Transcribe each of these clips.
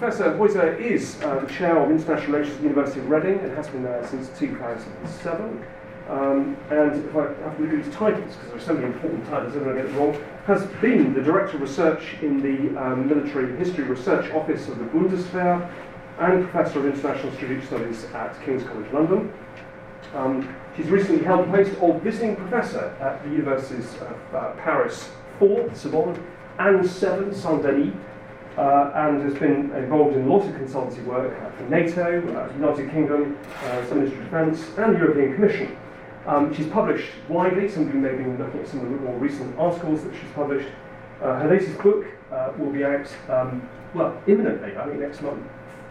Professor Heuser is uh, the chair of international relations at the University of Reading and has been there since 2007. Um, and if I have to read his titles, because there are so many important titles, I'm going to get it wrong, has been the Director of Research in the um, Military History Research Office of the Bundeswehr and Professor of International Strategic Studies at King's College London. Um, she's recently held the post of Visiting Professor at the Universities of uh, Paris 4, Sorbonne, and 7, Saint Denis, uh, and has been involved in lots of consultancy work for NATO, uh, United Kingdom, uh, some Ministry of Defence, and the European Commission. Um, she's published widely, some of you may be looking at some of the more recent articles that she's published. Uh, her latest book uh, will be out, um, well, imminently, I think next month,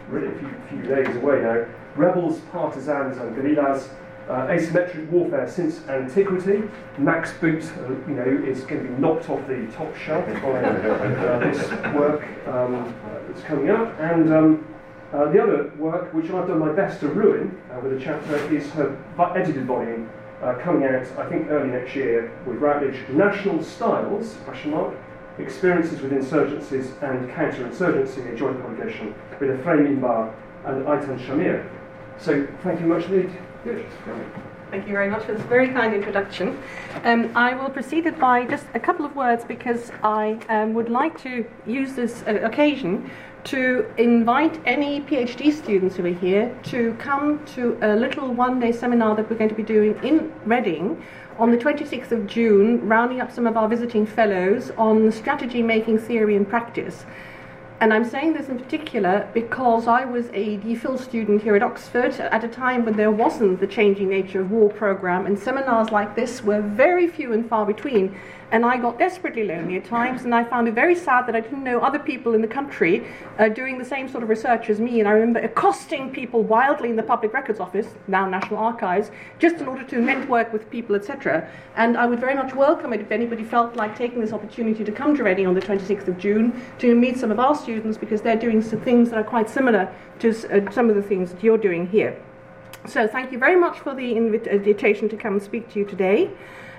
really a few, few days away now. Rebels, Partisans, and Guerrillas uh, asymmetric warfare since antiquity. Max Boot, uh, you know, is going to be knocked off the top shelf by uh, this work um, that's coming up. And um, uh, the other work, which I've done my best to ruin uh, with a chapter, is her edited volume uh, coming out, I think, early next year with Routledge, National Styles, question mark, Experiences with Insurgencies and Counterinsurgency, a joint publication with Ephraim Inbar and Eitan Shamir. So thank you much indeed. Thank you very much for this very kind introduction. Um, I will proceed it by just a couple of words because I um, would like to use this uh, occasion to invite any PhD students who are here to come to a little one day seminar that we're going to be doing in Reading on the 26th of June, rounding up some of our visiting fellows on strategy making theory and practice. And I'm saying this in particular because I was a DPhil student here at Oxford at a time when there wasn't the changing nature of war program, and seminars like this were very few and far between. And I got desperately lonely at times, and I found it very sad that I didn't know other people in the country uh, doing the same sort of research as me. And I remember accosting people wildly in the Public Records Office, now National Archives, just in order to network with people, etc. And I would very much welcome it if anybody felt like taking this opportunity to come to Reading on the 26th of June to meet some of our students because they're doing some things that are quite similar to uh, some of the things that you're doing here. So, thank you very much for the invitation to come and speak to you today.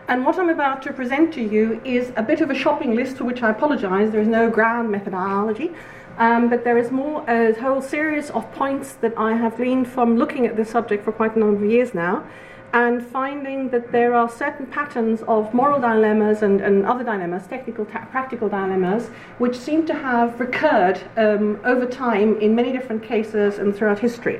And what I'm about to present to you is a bit of a shopping list for which I apologize. There is no ground methodology. Um, but there is more a whole series of points that I have gleaned from looking at this subject for quite a number of years now and finding that there are certain patterns of moral dilemmas and, and other dilemmas, technical, practical dilemmas, which seem to have recurred um, over time in many different cases and throughout history.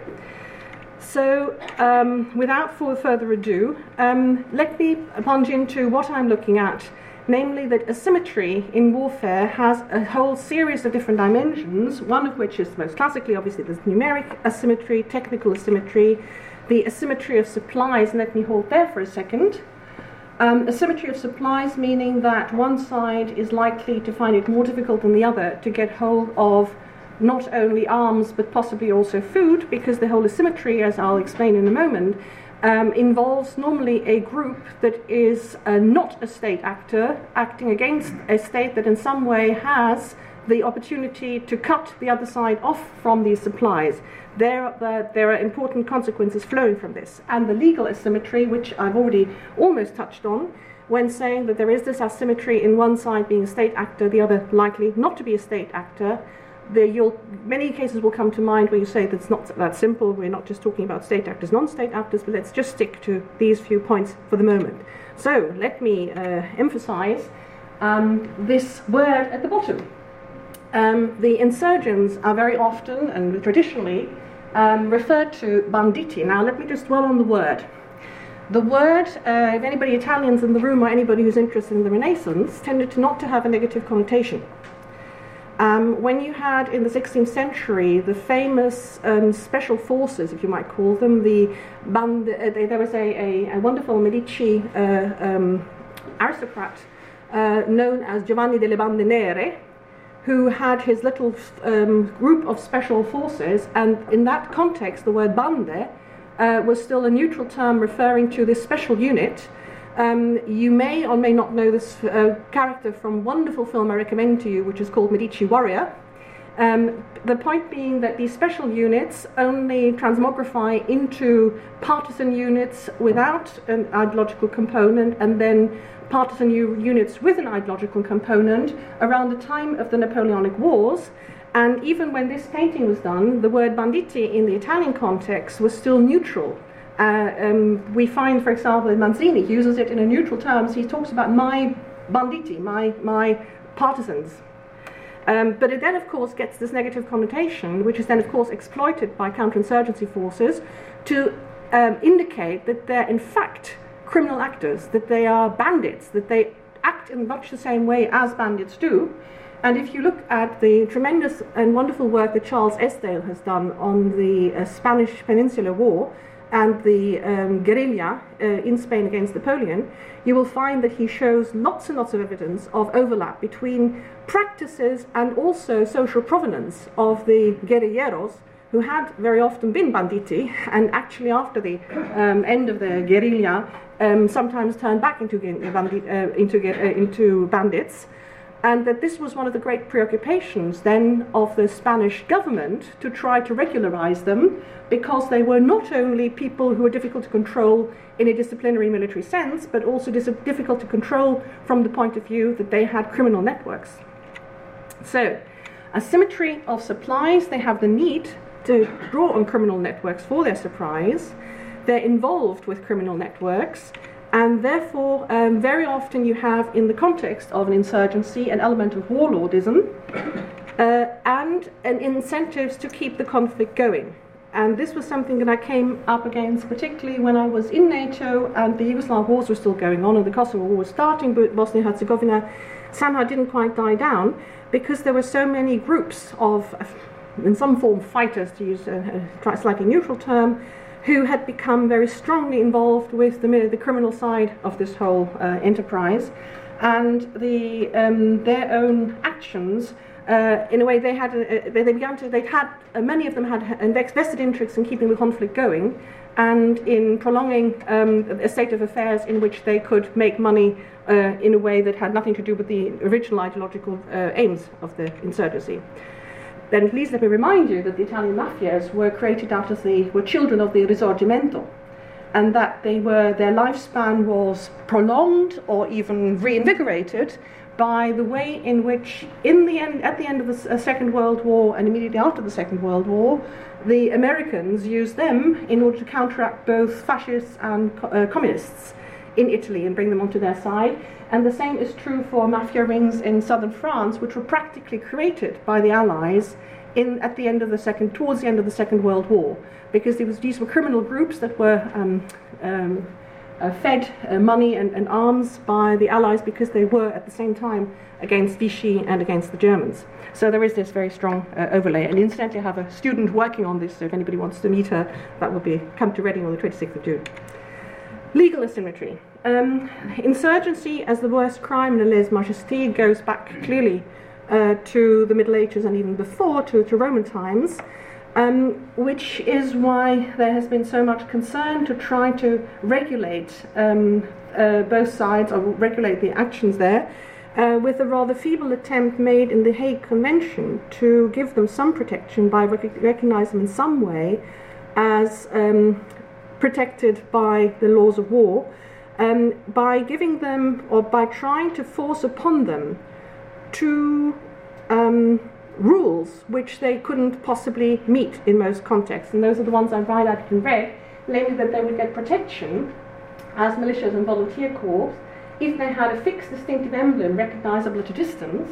So, um, without further ado, um, let me plunge into what I'm looking at, namely that asymmetry in warfare has a whole series of different dimensions, one of which is most classically, obviously, there's numeric asymmetry, technical asymmetry, the asymmetry of supplies, and let me hold there for a second. Um, asymmetry of supplies meaning that one side is likely to find it more difficult than the other to get hold of not only arms but possibly also food, because the whole asymmetry, as I'll explain in a moment, um, involves normally a group that is uh, not a state actor acting against a state that in some way has the opportunity to cut the other side off from these supplies. There, there are important consequences flowing from this. And the legal asymmetry, which I've already almost touched on, when saying that there is this asymmetry in one side being a state actor, the other likely not to be a state actor, the, many cases will come to mind where you say that's not that simple. We're not just talking about state actors, non-state actors, but let's just stick to these few points for the moment. So let me uh, emphasize um, this word at the bottom. Um, the insurgents are very often and traditionally um, referred to banditi. Now let me just dwell on the word. The word, uh, if anybody Italians in the room or anybody who's interested in the Renaissance, tended to not to have a negative connotation. Um, when you had in the 16th century the famous um, special forces, if you might call them, the band, uh, there was a, a, a wonderful Medici uh, um, aristocrat uh, known as Giovanni delle Bande Nere, who had his little um, group of special forces, and in that context, the word bande uh, was still a neutral term referring to this special unit um, you may or may not know this uh, character from a wonderful film I recommend to you, which is called Medici Warrior. Um, the point being that these special units only transmogrify into partisan units without an ideological component and then partisan units with an ideological component around the time of the Napoleonic Wars. And even when this painting was done, the word banditi in the Italian context was still neutral. Uh, um, we find, for example, in Manzini uses it in a neutral terms. He talks about my banditi, my, my partisans. Um, but it then, of course, gets this negative connotation, which is then, of course, exploited by counterinsurgency forces to um, indicate that they're, in fact, criminal actors, that they are bandits, that they act in much the same way as bandits do. And if you look at the tremendous and wonderful work that Charles Esdaile has done on the uh, Spanish Peninsular War and the um, guerrilla uh, in Spain against Napoleon, you will find that he shows lots and lots of evidence of overlap between practices and also social provenance of the guerrilleros who had very often been banditi and actually after the um, end of the guerrilla um, sometimes turned back into, bandit, uh, into, uh, into bandits and that this was one of the great preoccupations then of the Spanish government to try to regularize them because they were not only people who were difficult to control in a disciplinary military sense, but also difficult to control from the point of view that they had criminal networks. So, asymmetry of supplies, they have the need to draw on criminal networks for their supplies. They're involved with criminal networks, and therefore, um, very often you have, in the context of an insurgency, an element of warlordism uh, and an incentives to keep the conflict going. And this was something that I came up against, particularly when I was in NATO and the Yugoslav wars were still going on and the Kosovo war was starting, but Bosnia and Herzegovina somehow didn't quite die down because there were so many groups of, in some form, fighters, to use a, a slightly neutral term, who had become very strongly involved with the, the criminal side of this whole uh, enterprise. And the, um, their own actions, uh, in a way, they had uh, they, they, began to they had uh, many of them had vested interests in keeping the conflict going, and in prolonging um, a state of affairs in which they could make money uh, in a way that had nothing to do with the original ideological uh, aims of the insurgency then please let me remind you that the Italian mafias were created out of the were children of the Risorgimento, and that they were their lifespan was prolonged or even reinvigorated by the way in which, in the end, at the end of the uh, Second World War and immediately after the Second World War, the Americans used them in order to counteract both fascists and uh, communists in Italy and bring them onto their side. And the same is true for mafia rings in southern France, which were practically created by the Allies in, at the end of the second, towards the end of the Second World War, because was, these were criminal groups that were um, um, uh, fed uh, money and, and, arms by the Allies because they were at the same time against Vichy and against the Germans. So there is this very strong uh, overlay. And incidentally, I have a student working on this, so if anybody wants to meet her, that will be come to Reading on the 26th of June. Legal asymmetry. Um, insurgency as the worst crime in lèse majesté goes back clearly uh, to the Middle Ages and even before to, to Roman times, um, which is why there has been so much concern to try to regulate um, uh, both sides or regulate the actions there. Uh, with a rather feeble attempt made in the Hague Convention to give them some protection by rec- recognizing them in some way as um, protected by the laws of war um, by giving them or by trying to force upon them two um, rules which they couldn't possibly meet in most contexts. And those are the ones I've highlighted in red, namely that they would get protection as militias and volunteer corps if they had a fixed distinctive emblem recognizable at a distance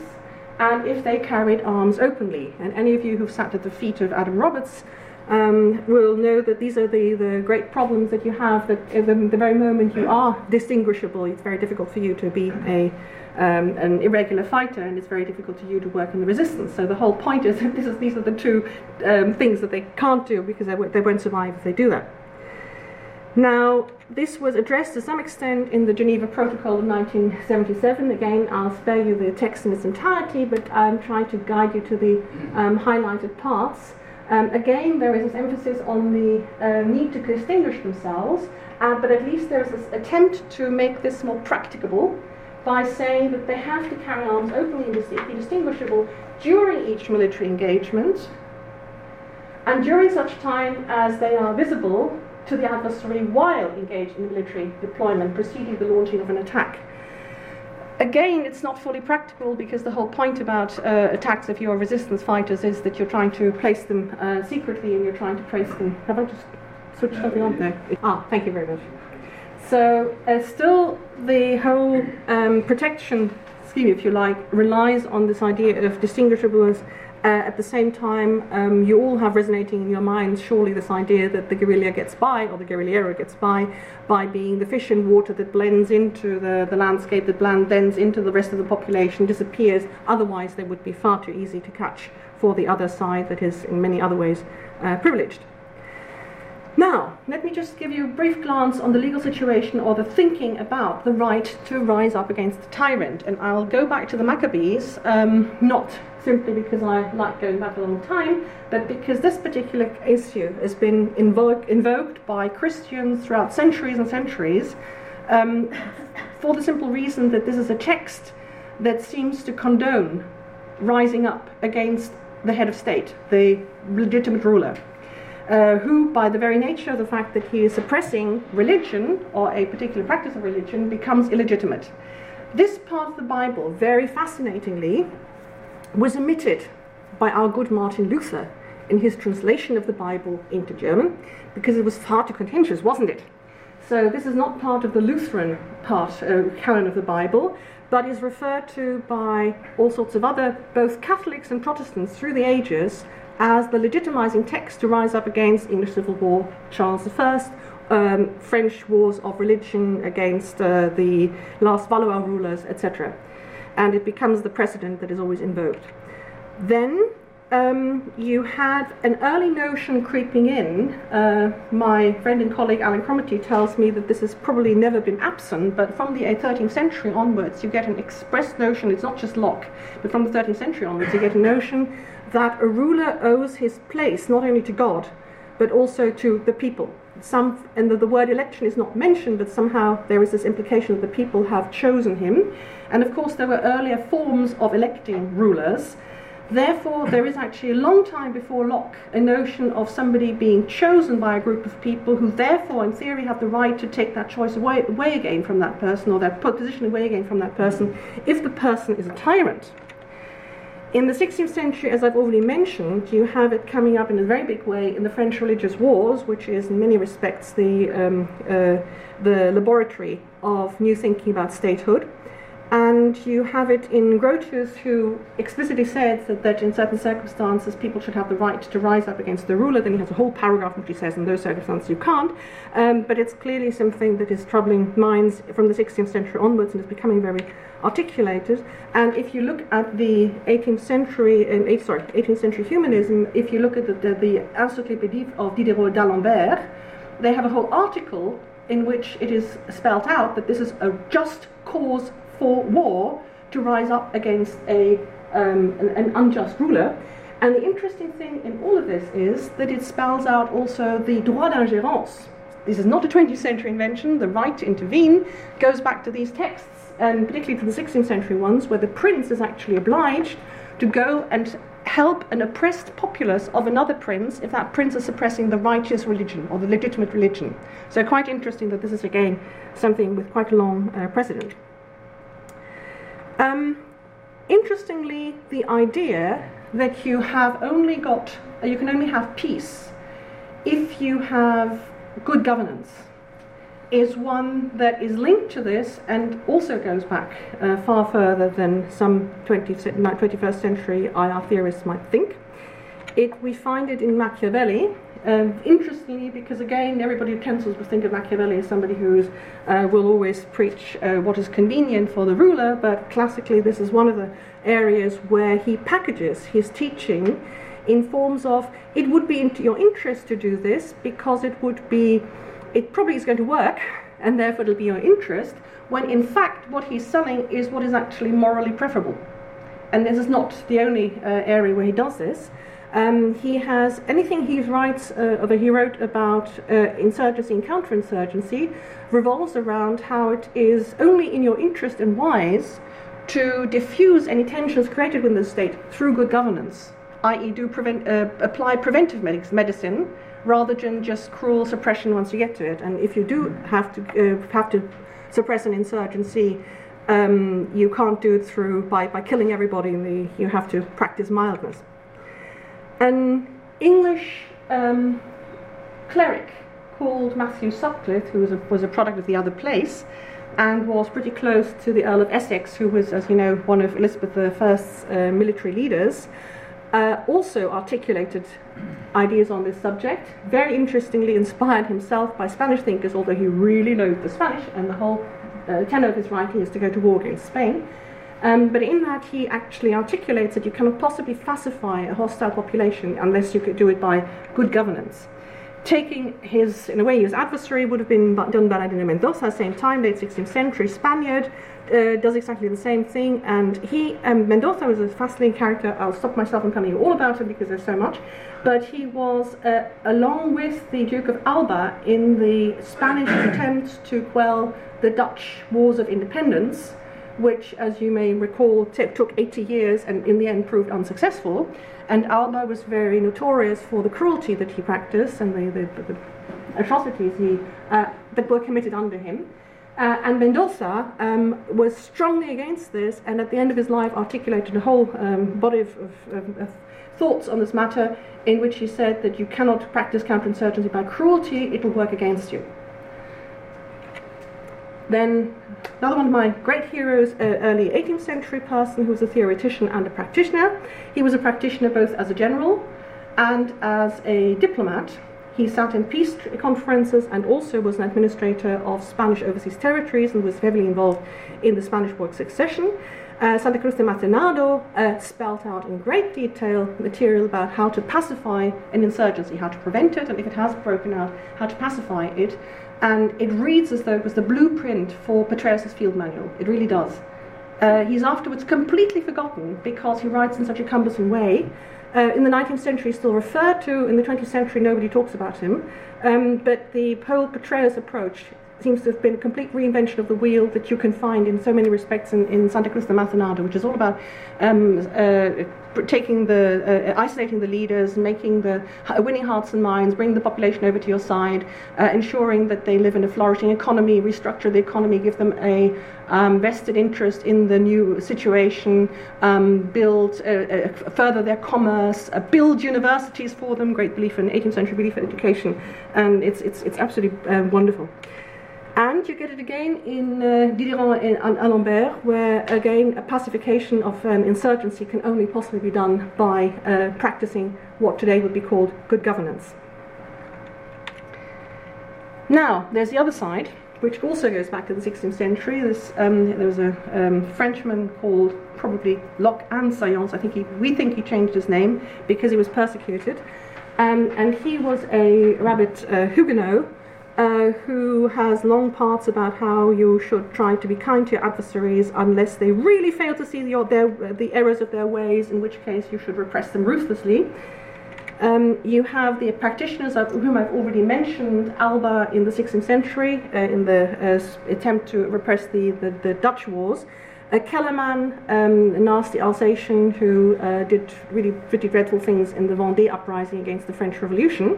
and if they carried arms openly. And any of you who've sat at the feet of Adam Roberts um, will know that these are the, the great problems that you have that the, the very moment you are distinguishable, it's very difficult for you to be a, um, an irregular fighter and it's very difficult for you to work in the resistance. So the whole point is that is, these are the two um, things that they can't do because they, w- they won't survive if they do that. Now, this was addressed to some extent in the Geneva Protocol of 1977. Again, I'll spare you the text in its entirety, but I'm trying to guide you to the um, highlighted parts. Um, again, there is this emphasis on the uh, need to distinguish themselves, uh, but at least there's this attempt to make this more practicable by saying that they have to carry arms openly and distinguishable during each military engagement and during such time as they are visible to the adversary while engaged in military deployment preceding the launching of an attack. Again, it's not fully practical because the whole point about uh, attacks if you're resistance fighters is that you're trying to place them uh, secretly and you're trying to place them. Have I just switched something on there? Ah, thank you very much. So, uh, still, the whole um, protection scheme, if you like, relies on this idea of distinguishableness uh, at the same time, um, you all have resonating in your minds surely this idea that the guerrilla gets by, or the guerrillero gets by, by being the fish in water that blends into the, the landscape, that blends into the rest of the population, disappears. Otherwise, they would be far too easy to catch for the other side that is, in many other ways, uh, privileged. Now, let me just give you a brief glance on the legal situation or the thinking about the right to rise up against the tyrant. And I'll go back to the Maccabees, um, not simply because I like going back a long time, but because this particular issue has been invoke, invoked by Christians throughout centuries and centuries um, for the simple reason that this is a text that seems to condone rising up against the head of state, the legitimate ruler uh, who, by the very nature of the fact that he is suppressing religion or a particular practice of religion, becomes illegitimate. This part of the Bible, very fascinatingly, was omitted by our good Martin Luther in his translation of the Bible into German because it was far too contentious, wasn't it? So this is not part of the Lutheran part uh, canon of the Bible, but is referred to by all sorts of other, both Catholics and Protestants through the ages, as the legitimizing text to rise up against English Civil War, Charles I, um, French wars of religion against uh, the last Valois rulers, etc. And it becomes the precedent that is always invoked. Then um, you had an early notion creeping in. Uh, my friend and colleague Alan Cromartie tells me that this has probably never been absent, but from the 13th century onwards, you get an expressed notion, it's not just Locke, but from the 13th century onwards, you get a notion that a ruler owes his place not only to God, but also to the people. Some, and the, the word election is not mentioned, but somehow there is this implication that the people have chosen him. And of course, there were earlier forms of electing rulers. Therefore, there is actually a long time before Locke a notion of somebody being chosen by a group of people who, therefore, in theory, have the right to take that choice away, away again from that person or their position away again from that person if the person is a tyrant. In the 16th century, as I've already mentioned, you have it coming up in a very big way in the French religious wars, which is in many respects the, um, uh, the laboratory of new thinking about statehood. And you have it in Grotius, who explicitly says that, that in certain circumstances people should have the right to rise up against the ruler. Then he has a whole paragraph in which he says in those circumstances you can't. Um, but it's clearly something that is troubling minds from the 16th century onwards and is becoming very articulated. And if you look at the 18th century, um, eight, sorry, 18th century humanism, if you look at the, the, the Encyclopédie of Diderot d'Alembert, they have a whole article in which it is spelt out that this is a just cause for war to rise up against a, um, an, an unjust ruler. And the interesting thing in all of this is that it spells out also the droit d'ingérence. This is not a 20th century invention. The right to intervene goes back to these texts, and particularly to the 16th century ones, where the prince is actually obliged to go and help an oppressed populace of another prince if that prince is suppressing the righteous religion or the legitimate religion. So, quite interesting that this is again something with quite a long uh, precedent. Um, interestingly, the idea that you have only got, uh, you can only have peace if you have good governance is one that is linked to this and also goes back uh, far further than some 20th, 21st century IR theorists might think. It, we find it in Machiavelli, um, interestingly, because again, everybody tends to think of Machiavelli as somebody who uh, will always preach uh, what is convenient for the ruler, but classically, this is one of the areas where he packages his teaching in forms of it would be in your interest to do this because it would be, it probably is going to work, and therefore it'll be your interest, when in fact, what he's selling is what is actually morally preferable. And this is not the only uh, area where he does this. Um, he has anything he writes, uh, or he wrote about uh, insurgency and counterinsurgency, revolves around how it is only in your interest and wise to diffuse any tensions created within the state through good governance, i.e., do prevent, uh, apply preventive medicine rather than just cruel suppression once you get to it. And if you do have to uh, have to suppress an insurgency um, you can't do it through by, by killing everybody. The, you have to practice mildness. An English um, cleric called Matthew Sutcliffe, who was a, was a product of the other place, and was pretty close to the Earl of Essex, who was, as you know, one of Elizabeth I's uh, military leaders, uh, also articulated ideas on this subject. Very interestingly, inspired himself by Spanish thinkers, although he really loathed the Spanish, and the whole uh, tenor of his writing is to go to war against Spain. Um, but in that, he actually articulates that you cannot possibly pacify a hostile population unless you could do it by good governance taking his, in a way, his adversary would have been done Bernardino Mendoza, same time, late 16th century Spaniard, uh, does exactly the same thing. And he, um, Mendoza was a fascinating character. I'll stop myself from telling you all about him because there's so much. But he was, uh, along with the Duke of Alba, in the Spanish attempt to quell the Dutch wars of independence, which, as you may recall, took 80 years and in the end proved unsuccessful. And Alba was very notorious for the cruelty that he practiced and the, the, the atrocities he, uh, that were committed under him. Uh, and Mendoza um, was strongly against this, and at the end of his life articulated a whole um, body of, of, of, thoughts on this matter, in which he said that you cannot practice counterinsurgency by cruelty; it will work against you. Then another one of my great heroes, uh, early 18th century person who was a theoretician and a practitioner. He was a practitioner both as a general and as a diplomat. He sat in peace conferences and also was an administrator of Spanish overseas territories and was heavily involved in the Spanish War succession. Uh, Santa Cruz de Marcenado uh, spelt out in great detail material about how to pacify an insurgency, how to prevent it, and if it has broken out, how to pacify it and it reads as though it was the blueprint for Petraeus' field manual. It really does. Uh, he's afterwards completely forgotten because he writes in such a cumbersome way. Uh, in the 19th century, still referred to. In the 20th century, nobody talks about him. Um, but the whole Petraeus approach seems to have been a complete reinvention of the wheel that you can find in so many respects in, in Santa Cruz de Marcenado, which is all about um, uh, taking the, uh, isolating the leaders, making the, winning hearts and minds, bringing the population over to your side, uh, ensuring that they live in a flourishing economy, restructure the economy, give them a um, vested interest in the new situation, um, build, uh, uh, further their commerce, uh, build universities for them. Great belief in 18th century belief in education, and it's it's it's absolutely wonderful. And you get it again in uh, Diderot and Alembert, where again a pacification of an insurgency can only possibly be done by uh, practicing what today would be called good governance. Now, there's the other side, which also goes back to the 16th century. This, um, there was a um, Frenchman called probably Locke and Sayance. I think he, we think he changed his name because he was persecuted. Um, and he was a rabid uh, Huguenot uh, who has long parts about how you should try to be kind to your adversaries unless they really fail to see the, their, the errors of their ways, in which case you should repress them ruthlessly. Um, you have the practitioners of whom I've already mentioned, Alba in the 16th century, uh, in the uh, attempt to repress the, the, the Dutch wars. Uh, Kellerman, um, a nasty Alsatian who uh, did really pretty dreadful things in the Vendée uprising against the French Revolution.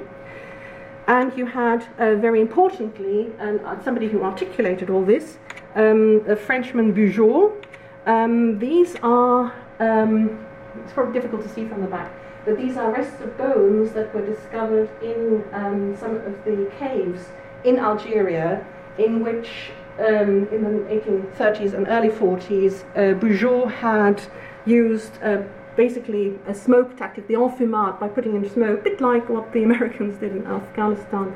And you had, uh, very importantly, and uh, somebody who articulated all this, um, a Frenchman Bugeaud. Um, these are, um, it's probably difficult to see from the back, but these are rests of bones that were discovered in um, some of the caves in Algeria, in which um, in the 1830s and early 40s, uh, had used uh, basically a smoke tactic, the enfumade, by putting in smoke, a bit like what the Americans did in Afghanistan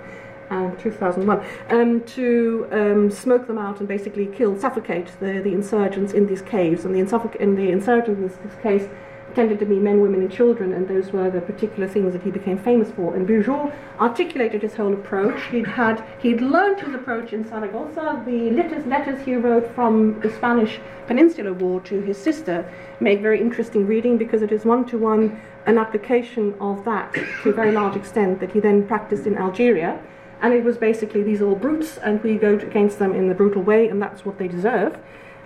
and 2001, um, to um, smoke them out and basically kill, suffocate the, the insurgents in these caves. And the, in the insurgents in this case tended to be men, women, and children, and those were the particular things that he became famous for. And Bugeaud articulated his whole approach. He'd had he'd learned his approach in Saragossa. The letters, letters he wrote from the Spanish Peninsular War to his sister make very interesting reading because it is one to one an application of that to a very large extent that he then practiced in Algeria. And it was basically these are all brutes, and we go against them in the brutal way, and that's what they deserve.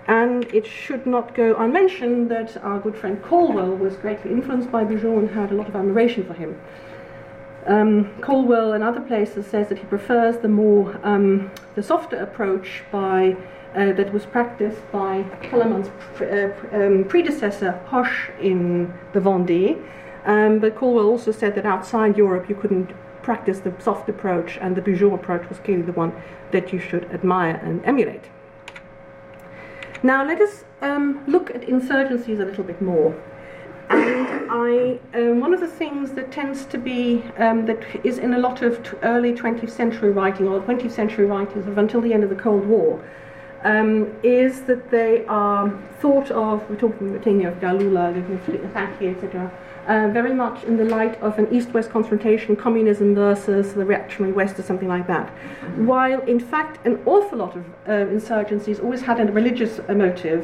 And it should not go unmentioned that our good friend Callwell was greatly influenced by Bugeaud and had a lot of admiration for him. Um, Callwell and other places says that he prefers the more um, the softer approach by uh, that was practiced by Kellermann's pre- uh, um, predecessor Hoche in the Vendée. Um, but Callwell also said that outside Europe you couldn't practice the soft approach, and the Bugeaud approach was clearly the one that you should admire and emulate. Now let us um, look at insurgencies a little bit more. And I, um, one of the things that tends to be, um, that is in a lot of early 20th century writing, or 20th century writings of until the end of the Cold War, um, is that they are thought of, we're talking of Galula, Thackeray, etc., uh, very much in the light of an east west confrontation, communism versus the reactionary West, or something like that. While, in fact, an awful lot of uh, insurgencies always had a religious motive.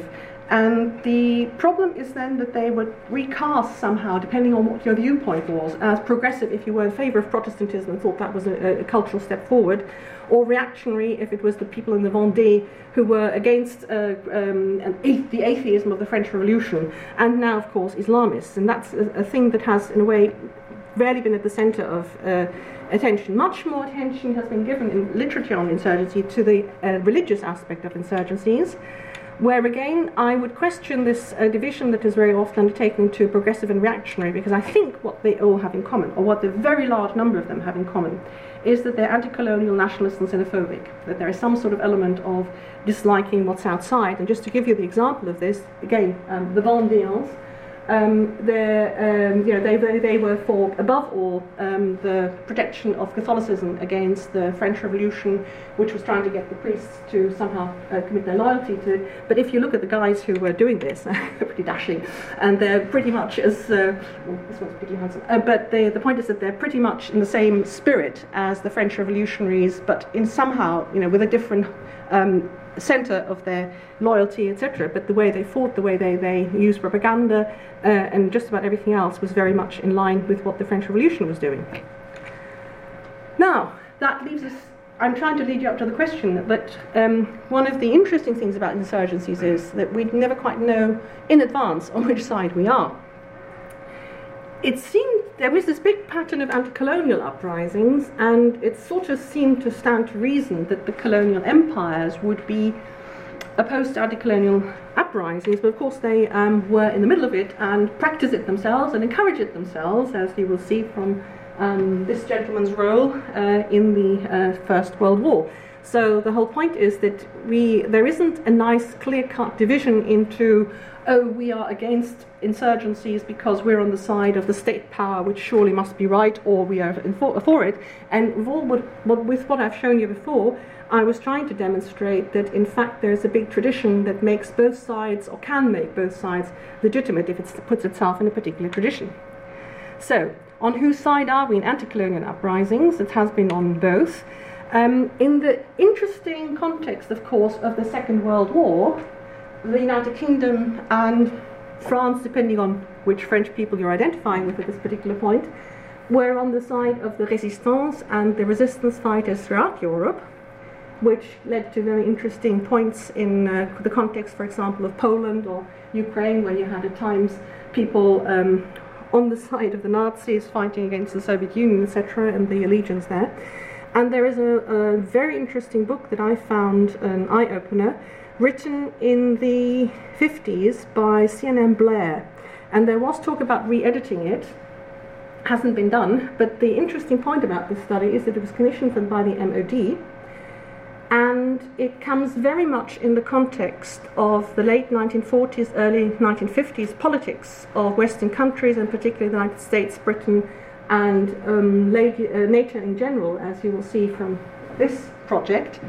And the problem is then that they were recast somehow, depending on what your viewpoint was, as progressive if you were in favour of Protestantism and thought that was a, a cultural step forward, or reactionary if it was the people in the Vendée who were against uh, um, the atheism of the French Revolution, and now, of course, Islamists. And that's a, a thing that has, in a way, rarely been at the centre of uh, attention. Much more attention has been given in literature on insurgency to the uh, religious aspect of insurgencies where again I would question this uh, division that is very often undertaken to progressive and reactionary because I think what they all have in common, or what the very large number of them have in common, is that they're anti colonial, nationalist, and xenophobic, that there is some sort of element of disliking what's outside. And just to give you the example of this, again, um, the Vendéens um, um, you know, they, they, were for, above all, um, the protection of Catholicism against the French Revolution, which was trying to get the priests to somehow uh, commit their loyalty to. But if you look at the guys who were doing this, they're pretty dashing, and they're pretty much as, uh, well, this one's pretty handsome, uh, but they, the point is that they're pretty much in the same spirit as the French revolutionaries, but in somehow, you know, with a different um, center of their loyalty, etc. But the way they fought, the way they, they used propaganda, uh, and just about everything else was very much in line with what the French Revolution was doing. Now, that leaves us. I'm trying to lead you up to the question that um, one of the interesting things about insurgencies is that we never quite know in advance on which side we are. It seemed there was this big pattern of anti colonial uprisings, and it sort of seemed to stand to reason that the colonial empires would be opposed to anti colonial uprisings, but of course they um, were in the middle of it and practice it themselves and encourage it themselves, as you will see from um, this gentleman's role uh, in the uh, First World War. So the whole point is that we there isn't a nice clear-cut division into oh, we are against insurgencies because we're on the side of the state power, which surely must be right, or we are for, for it. And with, with what I've shown you before, I was trying to demonstrate that in fact there's a big tradition that makes both sides, or can make both sides, legitimate if it puts itself in a particular tradition. So, on whose side are we in anti colonial uprisings? It has been on both. Um, in the interesting context, of course, of the Second World War, the United Kingdom and France, depending on which French people you're identifying with at this particular point, were on the side of the resistance and the resistance fighters throughout Europe, which led to very interesting points in uh, the context, for example, of Poland or Ukraine, where you had at times people um, on the side of the Nazis fighting against the Soviet Union, etc., and the allegiance there. And there is a, a very interesting book that I found, an eye opener, written in the 50s by C.N.M. Blair. And there was talk about re editing it. Hasn't been done, but the interesting point about this study is that it was commissioned by the MOD, and it comes very much in the context of the late 1940s, early 1950s politics of Western countries, and particularly the United States, Britain, and um, uh, NATO in general, as you will see from this project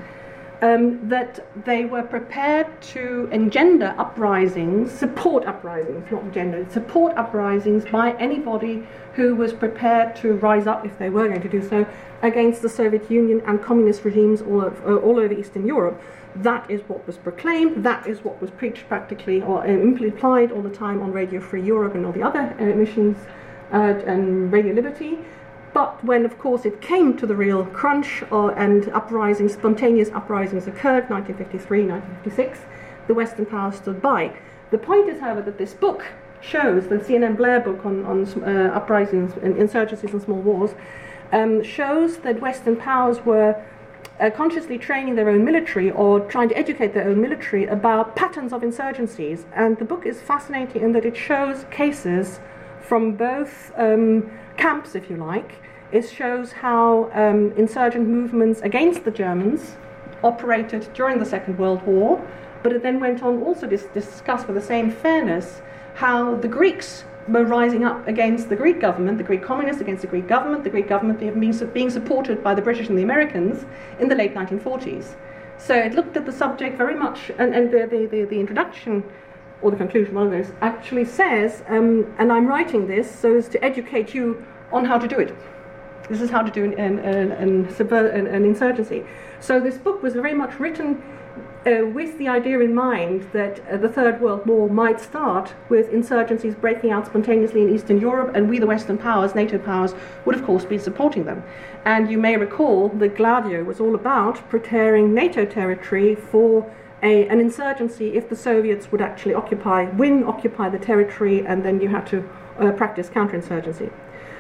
um, that they were prepared to engender uprisings, support uprisings, not engender, support uprisings by anybody who was prepared to rise up, if they were going to do so, against the Soviet Union and communist regimes all, of, uh, all over Eastern Europe. That is what was proclaimed, that is what was preached practically or uh, implied all the time on Radio Free Europe and all the other emissions uh, and Radio Liberty. But when, of course, it came to the real crunch or, and uprisings, spontaneous uprisings occurred, 1953, 1956, the Western powers stood by. The point is, however, that this book shows, the C.N.M. Blair book on, on uh, uprisings and insurgencies and small wars, um, shows that Western powers were uh, consciously training their own military or trying to educate their own military about patterns of insurgencies. And the book is fascinating in that it shows cases from both um, camps, if you like. It shows how um, insurgent movements against the Germans operated during the Second World War, but it then went on also to discuss with the same fairness how the Greeks were rising up against the Greek government, the Greek communists against the Greek government, the Greek government being, being supported by the British and the Americans in the late 1940s. So it looked at the subject very much, and, and the, the, the, the introduction or the conclusion, one of those, actually says, um, and I'm writing this so as to educate you on how to do it. This is how to do an, an, an, an, an insurgency. So this book was very much written uh, with the idea in mind that uh, the Third World War might start with insurgencies breaking out spontaneously in Eastern Europe, and we, the Western powers, NATO powers, would of course be supporting them. And you may recall that Gladio was all about preparing NATO territory for a, an insurgency if the Soviets would actually occupy, win, occupy the territory, and then you had to uh, practice counterinsurgency.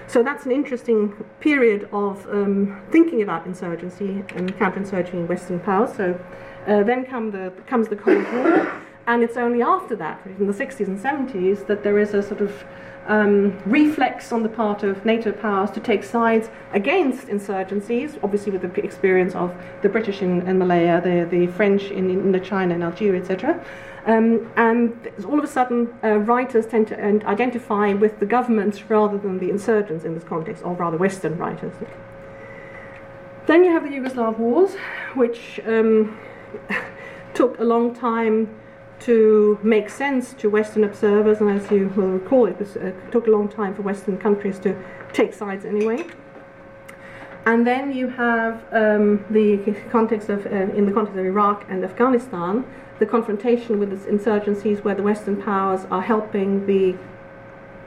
So that's an interesting period of um, thinking about insurgency and counterinsurgency in Western powers. So uh, then come the, comes the Cold War, and it's only after that, in the 60s and 70s, that there is a sort of um, reflex on the part of NATO powers to take sides against insurgencies, obviously with the experience of the British in, in Malaya, the, the French in Indochina and Algeria, etc. Um, and all of a sudden, uh, writers tend to identify with the governments rather than the insurgents in this context, or rather Western writers. Then you have the Yugoslav wars, which um, took a long time to make sense to Western observers, and as you will recall, it was, uh, took a long time for Western countries to take sides anyway. And then you have um, the context of, uh, in the context of Iraq and Afghanistan, the confrontation with the insurgencies where the Western powers are helping the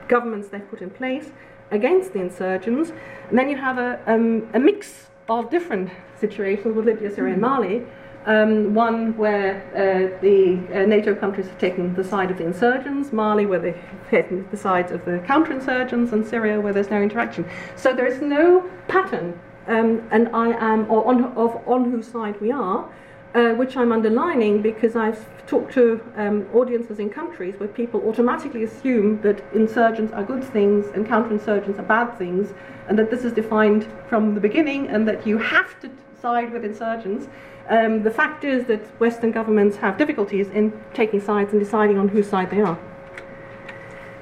governments they've put in place against the insurgents. And then you have a, um, a mix of different situations with Libya, Syria, and Mali, um, one where uh, the uh, NATO countries have taken the side of the insurgents, Mali where they've taken the side of the counterinsurgents, and Syria where there's no interaction. So there is no pattern, um, and I am or on, of on whose side we are, uh, which I'm underlining because I've talked to um, audiences in countries where people automatically assume that insurgents are good things and counterinsurgents are bad things, and that this is defined from the beginning, and that you have to side with insurgents. Um, the fact is that Western governments have difficulties in taking sides and deciding on whose side they are.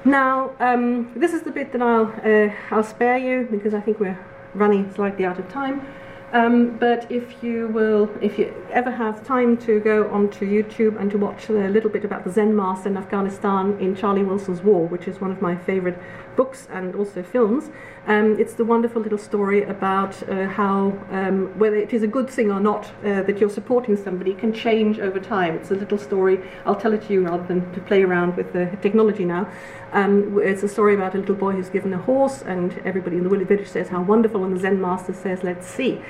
Now, um, this is the bit that I'll, uh, I'll spare you because I think we're running slightly out of time. Um, but if you will, if you ever have time to go onto YouTube and to watch a little bit about the Zen master in Afghanistan in Charlie Wilson's War, which is one of my favorite books and also films, um, it's the wonderful little story about uh, how um, whether it is a good thing or not uh, that you're supporting somebody can change over time. It's a little story. I'll tell it to you rather than to play around with the technology now. Um, it's a story about a little boy who's given a horse, and everybody in the village says how wonderful, and the Zen master says, Let's see.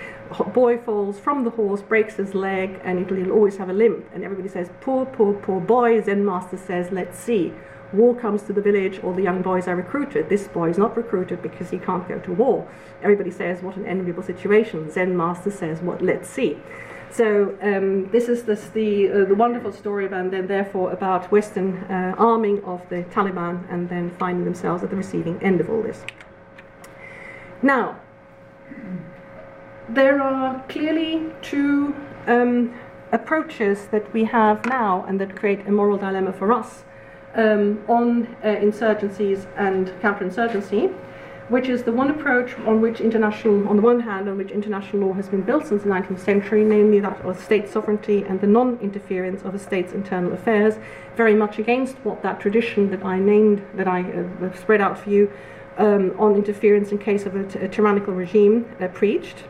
Boy falls from the horse, breaks his leg, and it'll, he'll always have a limp. And everybody says, Poor, poor, poor boy. Zen master says, Let's see. War comes to the village, all the young boys are recruited. This boy is not recruited because he can't go to war. Everybody says, What an enviable situation. Zen master says, What? Let's see. So um, this is this, the, uh, the wonderful story about then therefore about Western uh, arming of the Taliban and then finding themselves at the receiving end of all this. Now, there are clearly two um, approaches that we have now and that create a moral dilemma for us um, on uh, insurgencies and counterinsurgency which is the one approach on which international, on the one hand, on which international law has been built since the 19th century, namely that of state sovereignty and the non-interference of a state's internal affairs, very much against what that tradition that I named, that I uh, spread out for you, um, on interference in case of a, t- a tyrannical regime uh, preached.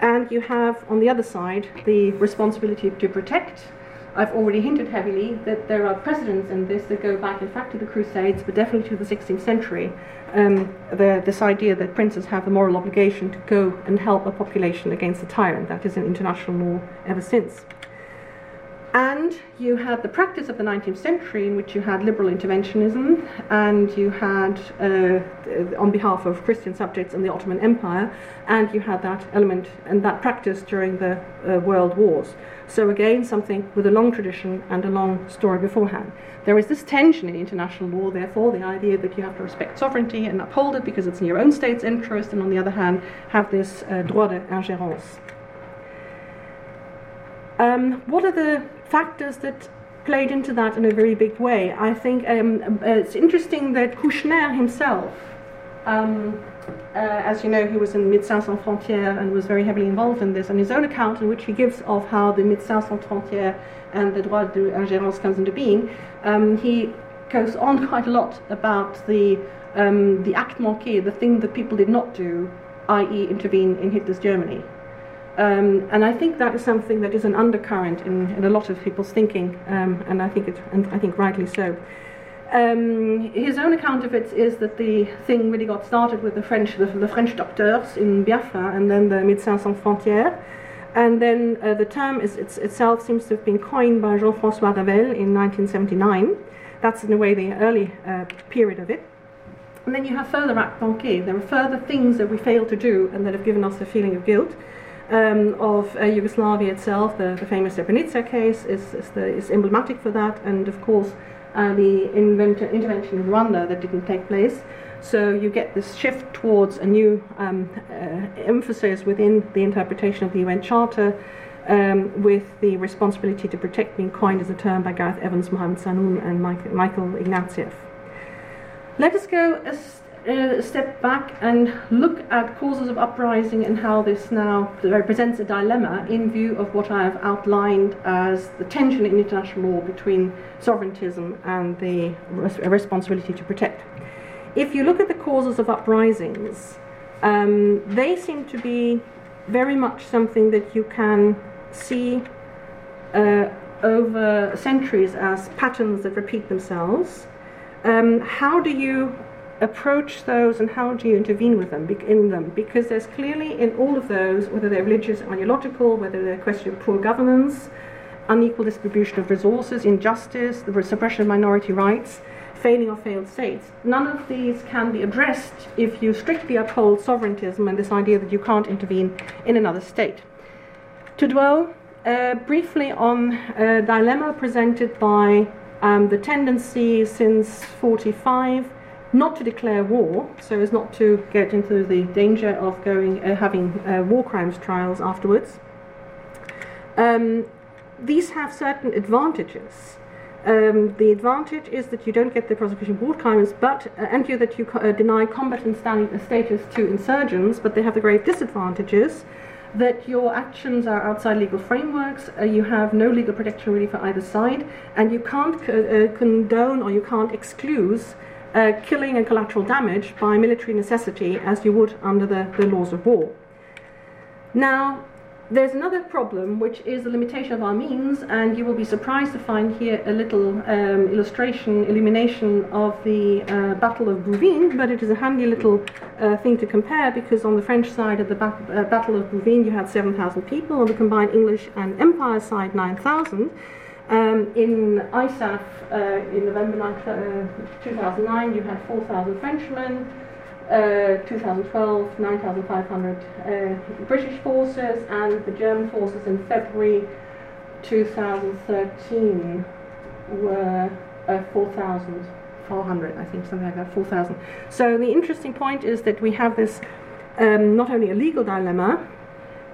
And you have, on the other side, the responsibility to protect I've already hinted heavily that there are precedents in this that go back, in fact, to the Crusades, but definitely to the 16th century. Um, the, this idea that princes have the moral obligation to go and help a population against a tyrant. That is an international law ever since. And you had the practice of the 19th century in which you had liberal interventionism and you had, uh, on behalf of Christian subjects in the Ottoman Empire, and you had that element and that practice during the uh, world wars. So, again, something with a long tradition and a long story beforehand. There is this tension in international law, therefore, the idea that you have to respect sovereignty and uphold it because it's in your own state's interest, and on the other hand, have this uh, droit d'ingérence. Um, what are the factors that played into that in a very big way? I think um, uh, it's interesting that Kouchner himself, um, uh, as you know, he was in Médecins Sans Frontières and was very heavily involved in this, and his own account in which he gives of how the Médecins Sans Frontières and the droit d'ingérence comes into being, um, he goes on quite a lot about the um, the acte manqué, the thing that people did not do, i.e., intervene in Hitler's Germany. Um, and I think that is something that is an undercurrent in, in a lot of people's thinking, um, and I think it, and I think rightly so. Um, his own account of it is that the thing really got started with the French, the, the French doctors in Biafra, and then the Médecins Sans Frontières, and then uh, the term is, itself seems to have been coined by Jean-François Revel in 1979. That's in a way the early uh, period of it. And then you have further manqués. There are further things that we failed to do and that have given us a feeling of guilt um, of uh, Yugoslavia itself. The, the famous Srebrenica case is, is, the, is, emblematic for that, and of course, uh, the intervention in Rwanda that didn't take place. So you get this shift towards a new um, uh, emphasis within the interpretation of the UN Charter. Um, with the responsibility to protect being coined as a term by Gareth Evans, Mohamed Sahnoun, and Michael Ignatieff. Let us go uh, step back and look at causes of uprising and how this now represents a dilemma in view of what I have outlined as the tension in international law between sovereigntism and the res- responsibility to protect. If you look at the causes of uprisings, um, they seem to be very much something that you can see uh, over centuries as patterns that repeat themselves. Um, how do you approach those and how do you intervene with them in them? Because there's clearly in all of those whether they're religious or ideological whether they're a question of poor governance unequal distribution of resources injustice the suppression of minority rights failing or failed states none of these can be addressed if you strictly uphold sovereigntism and this idea that you can't intervene in another state. To dwell uh, briefly on a dilemma presented by um, the tendency since 45 not to declare war, so as not to get into the danger of going uh, having uh, war crimes trials afterwards. Um, these have certain advantages. Um, the advantage is that you don't get the prosecution of war crimes, but uh, and you that you uh, deny combatant uh, status to insurgents, but they have the grave disadvantages that your actions are outside legal frameworks, uh, you have no legal protection really for either side, and you can't co- uh, condone or you can't excuse uh, killing and collateral damage by military necessity as you would under the, the laws of war. Now, there's another problem, which is the limitation of our means, and you will be surprised to find here a little um, illustration, illumination of the uh, Battle of Bouvines, but it is a handy little uh, thing to compare because on the French side of the ba- uh, Battle of Bouvines you had 7,000 people, on the combined English and Empire side 9,000. Um, in ISAF uh, in November 9, uh, 2009, you had 4,000 Frenchmen. Uh, 2012, 9,500 uh, British forces, and the German forces in February 2013 were uh, 4,400, I think, something like that, 4,000. So the interesting point is that we have this um, not only a legal dilemma,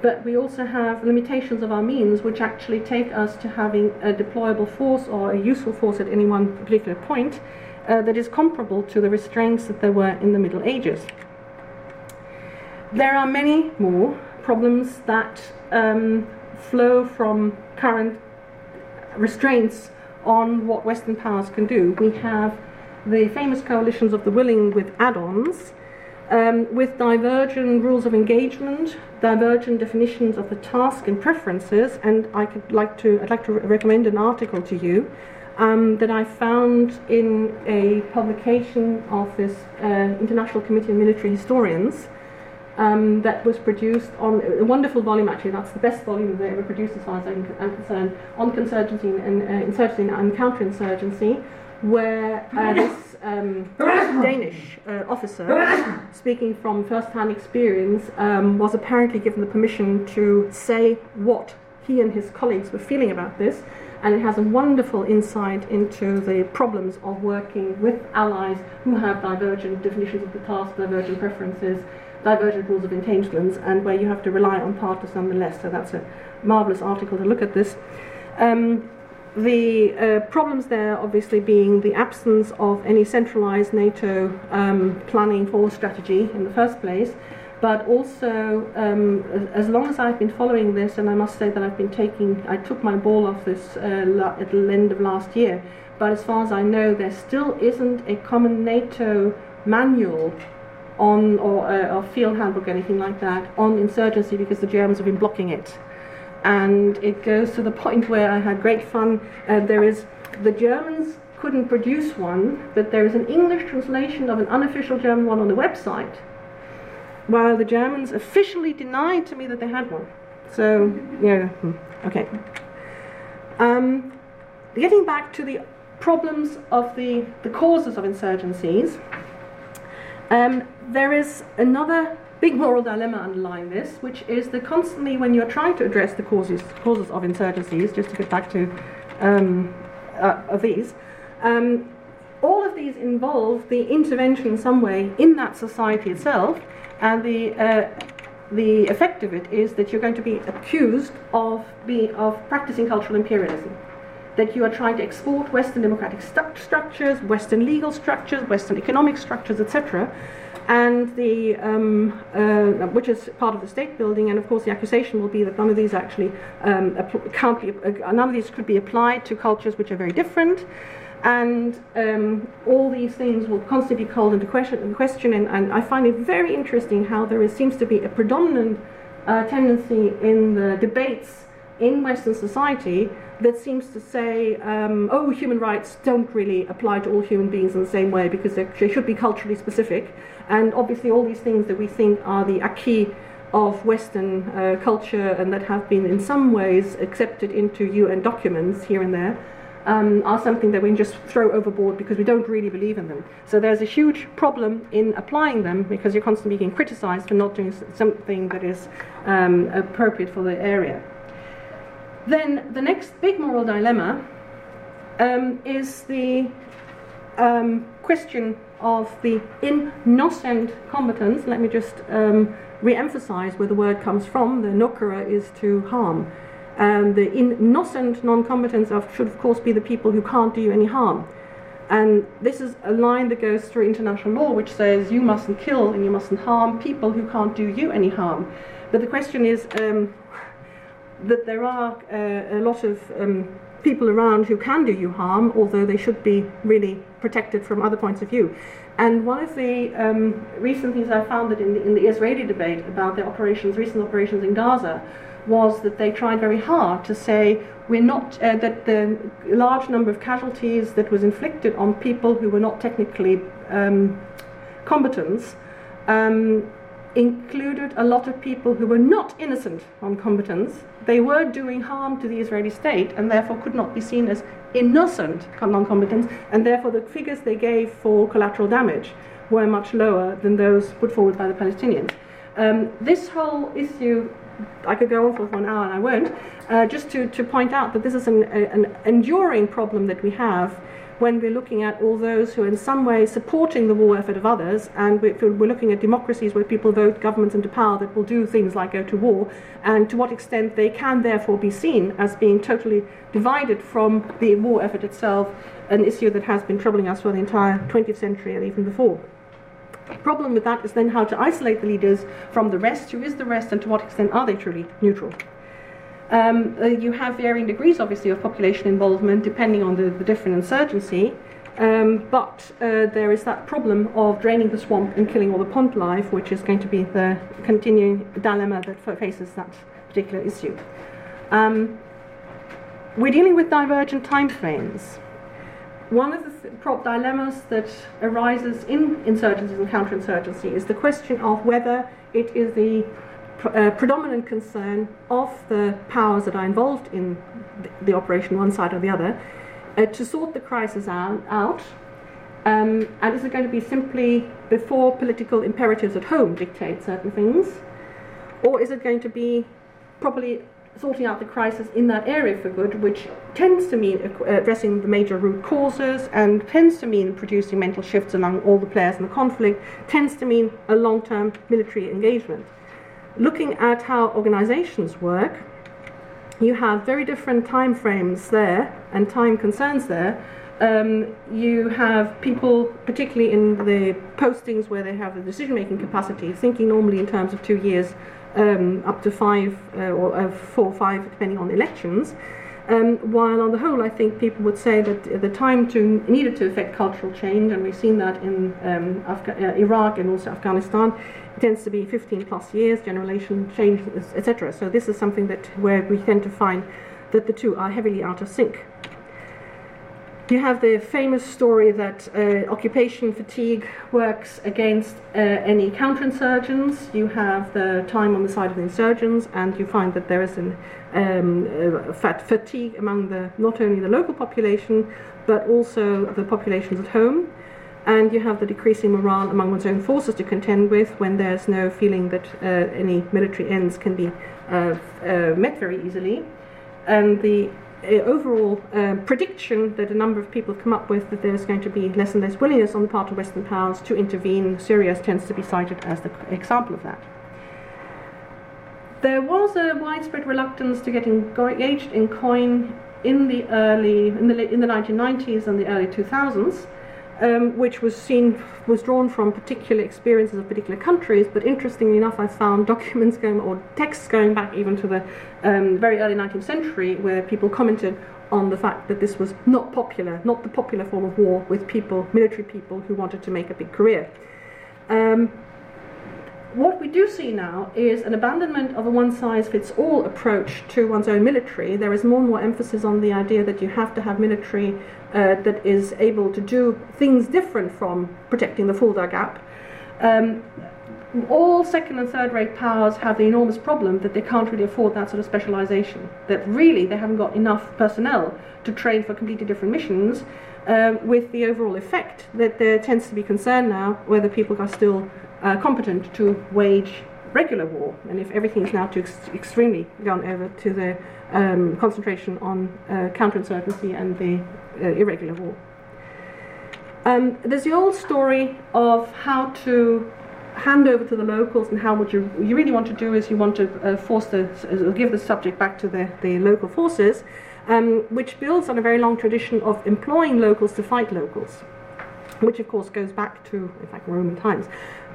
but we also have limitations of our means which actually take us to having a deployable force or a useful force at any one particular point uh, that is comparable to the restraints that there were in the Middle Ages. There are many more problems that um, flow from current restraints on what Western powers can do. We have the famous coalitions of the willing with add ons um, with divergent rules of engagement, divergent definitions of the task and preferences, and I could like to, I'd like to recommend an article to you um, that I found in a publication of this uh, International Committee of Military Historians, um, that was produced on a wonderful volume. Actually, that's the best volume they ever produced, as far as I'm, concerned, on and uh, insurgency and counterinsurgency, where uh, this um, Danish uh, officer, speaking from first-hand experience, um, was apparently given the permission to say what he and his colleagues were feeling about this and it has a wonderful insight into the problems of working with allies who have divergent definitions of the task, divergent preferences, divergent rules of engagements, and where you have to rely on partners nonetheless. So that's a marvelous article to look at this. Um, the uh, problems there obviously being the absence of any centralized NATO um, planning for strategy in the first place, but also um, as, long as I've been following this, and I must say that I've been taking, I took my ball off this uh, at the end of last year, but as far as I know, there still isn't a common NATO manual on or, uh, or field handbook, anything like that, on insurgency because the Germans have been blocking it. And it goes to the point where I had great fun. Uh, there is the Germans couldn't produce one, but there is an English translation of an unofficial German one on the website while the Germans officially denied to me that they had one. So, yeah, hmm, okay. Um, getting back to the problems of the, the causes of insurgencies, um, there is another big moral dilemma underlying this, which is that constantly when you're trying to address the causes, causes of insurgencies, just to get back to um, uh, of these, um, all of these involve the intervention in some way in that society itself and the uh, the effect of it is that you're going to be accused of being of practicing cultural imperialism that you are trying to export Western democratic stu- structures, Western legal structures, Western economic structures, etc., and the um, uh, which is part of the state building. And of course, the accusation will be that none of these actually um, can't be, uh, none of these could be applied to cultures which are very different and um, all these things will constantly be called into question, question and, and, I find it very interesting how there is, seems to be a predominant uh, tendency in the debates in Western society that seems to say, um, oh, human rights don't really apply to all human beings in the same way because they should be culturally specific. And obviously, all these things that we think are the acquis of Western uh, culture and that have been in some ways accepted into UN documents here and there um, are something that we can just throw overboard because we don't really believe in them. So there's a huge problem in applying them because you're constantly being criticized for not doing something that is um, appropriate for the area. Then the next big moral dilemma um, is the um, question of the innocent combatants. Let me just um, re emphasize where the word comes from. The nocere is to harm. And the innocent non-combatants should, of course, be the people who can't do you any harm. And this is a line that goes through international law, which says you mustn't kill and you mustn't harm people who can't do you any harm. But the question is um, that there are uh, a lot of um, people around who can do you harm, although they should be really protected from other points of view. And one of the um, recent things I found that in the, in the Israeli debate about the operations, recent operations in Gaza, was that they tried very hard to say we're not uh, that the large number of casualties that was inflicted on people who were not technically um, combatants um, included a lot of people who were not innocent non-combatants. They were doing harm to the Israeli state and therefore could not be seen as innocent non-combatants, and therefore the figures they gave for collateral damage were much lower than those put forward by the Palestinians. Um, this whole issue I could go on for one hour and I won't, uh, just to, to point out that this is an, an enduring problem that we have when we're looking at all those who are in some way supporting the war effort of others, and we're, looking at democracies where people vote governments into power that will do things like go to war, and to what extent they can therefore be seen as being totally divided from the war effort itself, an issue that has been troubling us for the entire 20th century and even before. The problem with that is then how to isolate the leaders from the rest. Who is the rest, and to what extent are they truly neutral? Um, uh, you have varying degrees, obviously, of population involvement depending on the, the different insurgency. Um, but uh, there is that problem of draining the swamp and killing all the pond life, which is going to be the continuing dilemma that faces that particular issue. Um, we're dealing with divergent timeframes one of the th- prop dilemmas that arises in insurgencies and counterinsurgency is the question of whether it is the uh, predominant concern of the powers that are involved in the, the operation, one side or the other, uh, to sort the crisis out. out um, and is it going to be simply before political imperatives at home dictate certain things? Or is it going to be properly sorting out the crisis in that area for good, which tends to mean addressing the major root causes and tends to mean producing mental shifts among all the players in the conflict, tends to mean a long term military engagement. Looking at how organizations work, you have very different time frames there and time concerns there. Um, you have people, particularly in the postings where they have the decision making capacity, thinking normally in terms of two years um, up to five uh, or uh, four or five, depending on elections. Um, while on the whole, I think people would say that the time to needed to affect cultural change, and we've seen that in um, Afga- uh, Iraq and also Afghanistan, tends to be 15 plus years, generation change, etc. So this is something that where we tend to find that the two are heavily out of sync. You have the famous story that uh, occupation fatigue works against uh, any counterinsurgents. You have the time on the side of the insurgents, and you find that there is an um, uh, fat fatigue among the not only the local population but also the populations at home. And you have the decreasing morale among one's own forces to contend with when there's no feeling that uh, any military ends can be uh, uh, met very easily. And the overall uh, prediction that a number of people have come up with that there's going to be less and less willingness on the part of Western powers to intervene. Syria tends to be cited as the example of that. There was a widespread reluctance to get engaged in coin in the early in the in the 1990s and the early 2000s um, which was seen was drawn from particular experiences of particular countries. But interestingly enough, I found documents going or texts going back even to the um, very early 19th century, where people commented on the fact that this was not popular, not the popular form of war with people, military people who wanted to make a big career. Um, what we do see now is an abandonment of a one size fits all approach to one's own military. There is more and more emphasis on the idea that you have to have military uh, that is able to do things different from protecting the Fulda Gap. Um, all second and third rate powers have the enormous problem that they can't really afford that sort of specialization. That really they haven't got enough personnel to train for completely different missions, um, with the overall effect that there tends to be concern now whether people are still uh, competent to wage regular war, and if everything is now too ex- extremely gone over to the um, concentration on uh, counterinsurgency and the uh, irregular war. Um, there's the old story of how to hand over to the locals and how what you, you really want to do is you want to uh, force the, uh, give the subject back to the, the local forces, um, which builds on a very long tradition of employing locals to fight locals, which of course goes back to, in fact, Roman times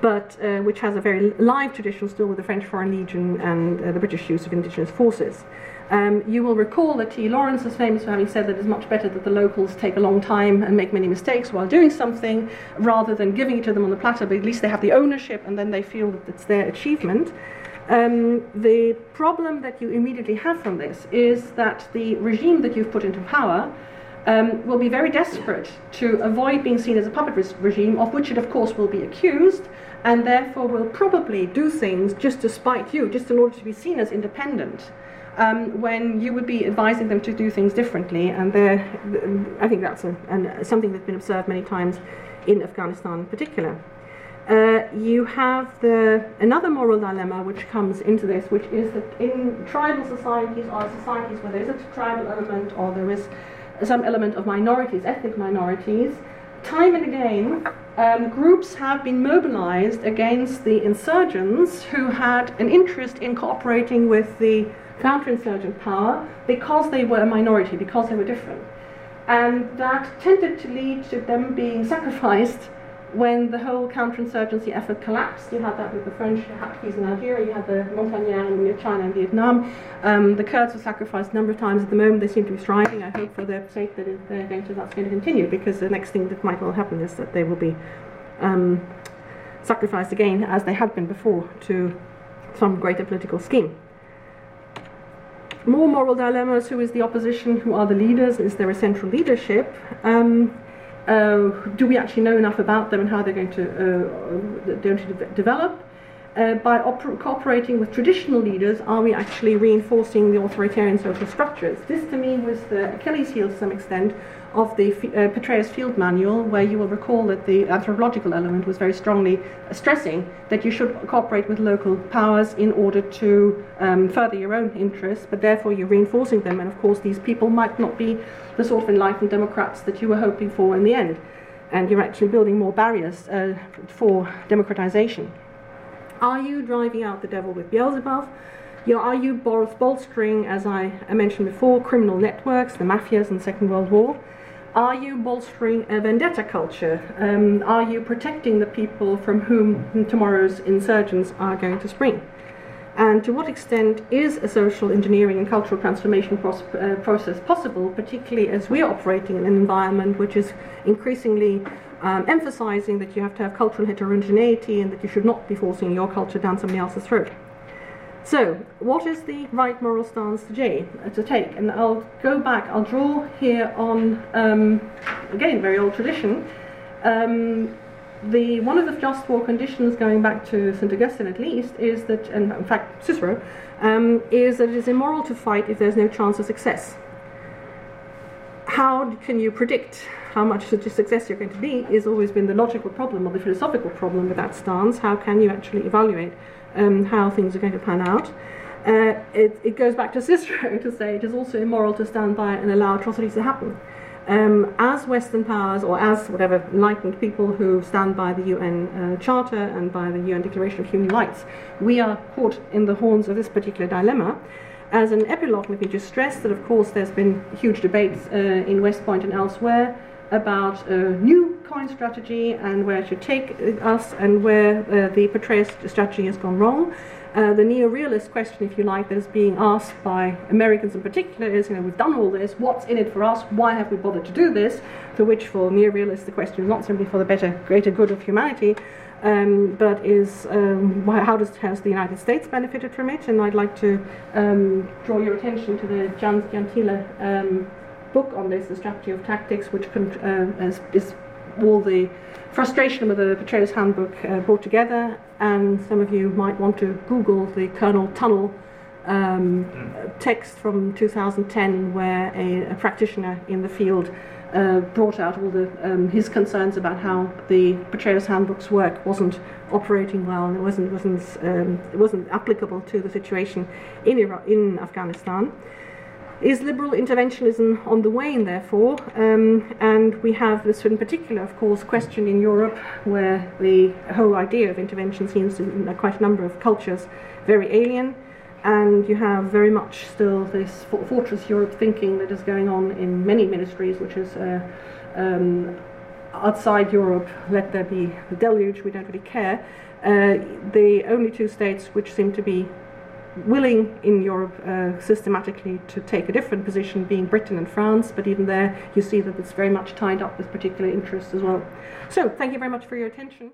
but uh, which has a very live tradition still with the French Foreign Legion and uh, the British use of indigenous forces. Um, you will recall that T. Lawrence is famous for having said that it's much better that the locals take a long time and make many mistakes while doing something rather than giving it to them on the platter, but at least they have the ownership and then they feel that it's their achievement. Um, the problem that you immediately have from this is that the regime that you've put into power um, will be very desperate to avoid being seen as a puppet re- regime, of which it, of course, will be accused, and therefore will probably do things just to spite you, just in order to be seen as independent. Um, when you would be advising them to do things differently, and I think that's a, an, something that's been observed many times in Afghanistan in particular. Uh, you have the another moral dilemma which comes into this, which is that in tribal societies or societies where there is a tribal element or there is some element of minorities, ethnic minorities, time and again, um, groups have been mobilized against the insurgents who had an interest in cooperating with the counterinsurgent power because they were a minority, because they were different. And that tended to lead to them being sacrificed when the whole counterinsurgency effort collapsed, you had that with the French in Algeria, you had the Montagnards in China and Vietnam. Um, the Kurds were sacrificed a number of times. At the moment, they seem to be thriving. I hope for their sake that they're going to, that's going to continue because the next thing that might well happen is that they will be um, sacrificed again, as they had been before, to some greater political scheme. More moral dilemmas who is the opposition, who are the leaders, is there a central leadership? Um, do we actually know enough about them and how they're going to, uh, going to de- develop? Uh, by oper- cooperating with traditional leaders, are we actually reinforcing the authoritarian social structures? This, to me, was the Achilles heel to some extent of the uh, Petraeus Field Manual, where you will recall that the anthropological element was very strongly stressing that you should cooperate with local powers in order to um, further your own interests, but therefore you're reinforcing them. And of course, these people might not be the sort of enlightened democrats that you were hoping for in the end. And you're actually building more barriers uh, for democratization. Are you driving out the devil with Beelzebub? You know, are you bolstering, as I mentioned before, criminal networks, the mafias in the Second World War? Are you bolstering a vendetta culture? Um, are you protecting the people from whom tomorrow's insurgents are going to spring? And to what extent is a social engineering and cultural transformation uh, process possible, particularly as we are operating in an environment which is increasingly um, emphasizing that you have to have cultural heterogeneity and that you should not be forcing your culture down somebody else's throat? So, what is the right moral stance to, uh, to take? And I'll go back, I'll draw here on, um, again, very old tradition. Um, the, one of the just war conditions, going back to St. Augustine at least, is that, and in fact Cicero, um, is that it is immoral to fight if there's no chance of success. How can you predict how much success you're going to be? Is always been the logical problem or the philosophical problem with that stance. How can you actually evaluate um, how things are going to pan out. Uh, it, it, goes back to Cicero to say it is also immoral to stand by and allow atrocities to happen. Um, as Western powers, or as whatever enlightened people who stand by the UN uh, Charter and by the UN Declaration of Human Rights, we are caught in the horns of this particular dilemma. As an epilogue, let me just stress that, of course, there's been huge debates uh, in West Point and elsewhere about a new coin strategy and where it should take us and where uh, the Petraeus strategy has gone wrong. Uh, the neo-realist question, if you like, that is being asked by Americans in particular is, you know, we've done all this, what's in it for us? Why have we bothered to do this? To which, for neo-realists, the question is not simply for the better, greater good of humanity, um, but is um, how does has the United States benefited from it? And I'd like to um, draw your attention to the Gian Gentile um, book on this, The Strategy of Tactics, which uh, is, is, all the frustration with the Petraeus Handbook uh, brought together. And some of you might want to Google the Colonel Tunnell um, mm. text from 2010, where a, a practitioner in the field uh, brought out all the um, his concerns about how the Petraeus handbook's work wasn't operating well and it wasn't wasn't um, it wasn't applicable to the situation in Iraq, in Afghanistan. Is liberal interventionism on the wane, therefore? Um, and we have this in particular, of course, question in Europe where the whole idea of intervention seems in quite a number of cultures very alien. And you have very much still this fortress Europe thinking that is going on in many ministries, which is uh, um, outside Europe, let there be the deluge, we don't really care. Uh, the only two states which seem to be willing in Europe uh, systematically to take a different position, being Britain and France, but even there you see that it's very much tied up with particular interests as well. So, thank you very much for your attention.